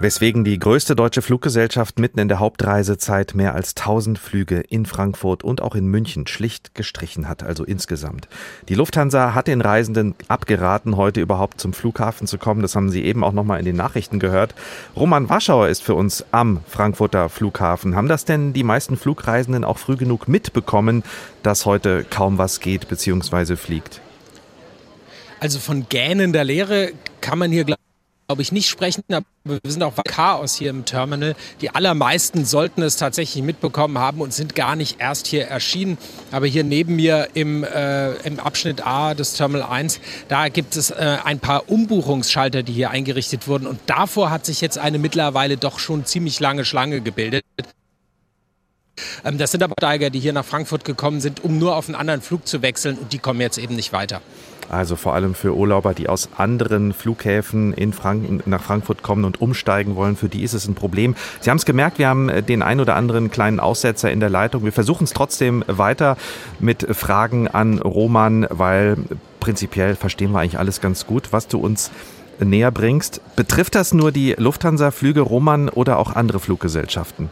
Weswegen die größte deutsche Fluggesellschaft mitten in der Hauptreisezeit mehr als 1000 Flüge in Frankfurt und auch in München schlicht gestrichen hat, also insgesamt. Die Lufthansa hat den Reisenden abgeraten, heute überhaupt zum Flughafen zu kommen. Das haben Sie eben auch nochmal in den Nachrichten gehört. Roman Waschauer ist für uns am Frankfurter Flughafen. Haben das denn die meisten Flugreisenden auch früh genug mitbekommen, dass heute kaum was geht bzw. fliegt? Also von gähnender Leere kann man hier, glaube glaube ich, nicht sprechen, aber wir sind auch Chaos hier im Terminal. Die allermeisten sollten es tatsächlich mitbekommen haben und sind gar nicht erst hier erschienen. Aber hier neben mir im, äh, im Abschnitt A des Terminal 1, da gibt es äh, ein paar Umbuchungsschalter, die hier eingerichtet wurden. Und davor hat sich jetzt eine mittlerweile doch schon ziemlich lange Schlange gebildet. Ähm, das sind aber Steiger, die hier nach Frankfurt gekommen sind, um nur auf einen anderen Flug zu wechseln und die kommen jetzt eben nicht weiter. Also vor allem für Urlauber, die aus anderen Flughäfen in Frank nach Frankfurt kommen und umsteigen wollen, für die ist es ein Problem. Sie haben es gemerkt, wir haben äh, den ein oder anderen kleinen Aussetzer in der Leitung. Wir versuchen es trotzdem weiter mit Fragen an Roman, weil prinzipiell verstehen wir eigentlich alles ganz gut, was du uns näher bringst. Betrifft das nur die Lufthansa-Flüge Roman oder auch andere Fluggesellschaften?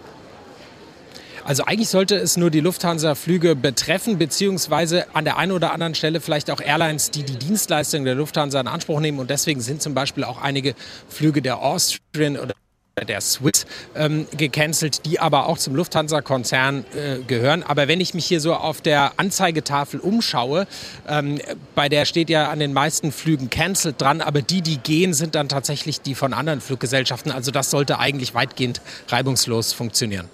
Also eigentlich sollte es nur die Lufthansa-Flüge betreffen, beziehungsweise an der einen oder anderen Stelle vielleicht auch Airlines, die die Dienstleistung der Lufthansa in Anspruch nehmen. Und deswegen sind zum Beispiel auch einige Flüge der Austrian oder der Swiss ähm, gecancelt, die aber auch zum Lufthansa-Konzern äh, gehören. Aber wenn ich mich hier so auf der Anzeigetafel umschaue, ähm, bei der steht ja an den meisten Flügen cancelled dran, aber die, die gehen, sind dann tatsächlich die von anderen Fluggesellschaften. Also das sollte eigentlich weitgehend reibungslos funktionieren.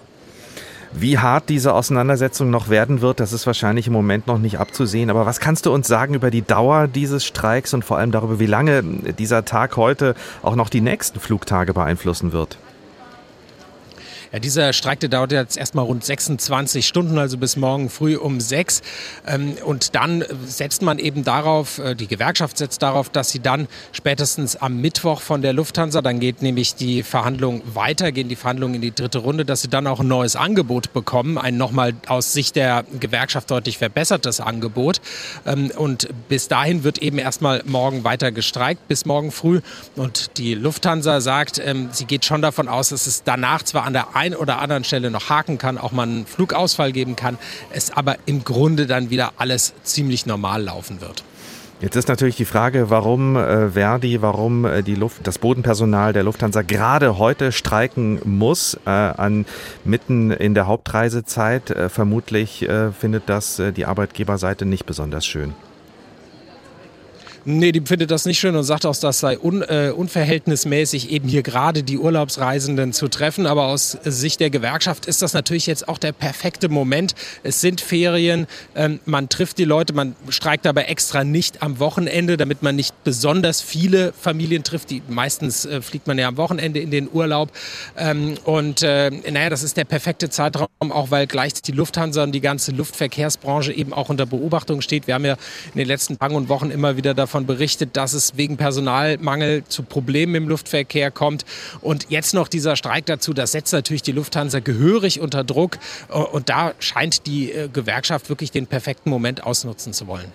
Wie hart diese Auseinandersetzung noch werden wird, das ist wahrscheinlich im Moment noch nicht abzusehen. Aber was kannst du uns sagen über die Dauer dieses Streiks und vor allem darüber, wie lange dieser Tag heute auch noch die nächsten Flugtage beeinflussen wird? Ja, dieser Streik, der dauert jetzt erstmal rund 26 Stunden, also bis morgen früh um sechs. Ähm, und dann setzt man eben darauf, äh, die Gewerkschaft setzt darauf, dass sie dann spätestens am Mittwoch von der Lufthansa, dann geht nämlich die Verhandlung weiter, gehen die Verhandlungen in die dritte Runde, dass sie dann auch ein neues Angebot bekommen, ein nochmal aus Sicht der Gewerkschaft deutlich verbessertes Angebot. Ähm, und bis dahin wird eben erstmal morgen weiter gestreikt, bis morgen früh. Und die Lufthansa sagt, ähm, sie geht schon davon aus, dass es danach zwar an der einen oder anderen Stelle noch haken kann, auch mal einen Flugausfall geben kann, es aber im Grunde dann wieder alles ziemlich normal laufen wird. Jetzt ist natürlich die Frage, warum äh, Verdi, warum äh, die Luft, das Bodenpersonal der Lufthansa gerade heute streiken muss, äh, an, mitten in der Hauptreisezeit. Äh, vermutlich äh, findet das äh, die Arbeitgeberseite nicht besonders schön. Nee, die findet das nicht schön und sagt auch, das sei un, äh, unverhältnismäßig, eben hier gerade die Urlaubsreisenden zu treffen. Aber aus Sicht der Gewerkschaft ist das natürlich jetzt auch der perfekte Moment. Es sind Ferien, ähm, man trifft die Leute, man streikt aber extra nicht am Wochenende, damit man nicht besonders viele Familien trifft. Die, meistens äh, fliegt man ja am Wochenende in den Urlaub. Ähm, und äh, naja, das ist der perfekte Zeitraum, auch weil gleich die Lufthansa und die ganze Luftverkehrsbranche eben auch unter Beobachtung steht. Wir haben ja in den letzten Tagen und Wochen immer wieder davon davon berichtet, dass es wegen Personalmangel zu Problemen im Luftverkehr kommt. Und jetzt noch dieser Streik dazu, das setzt natürlich die Lufthansa gehörig unter Druck. Und da scheint die äh, Gewerkschaft wirklich den perfekten Moment ausnutzen zu wollen.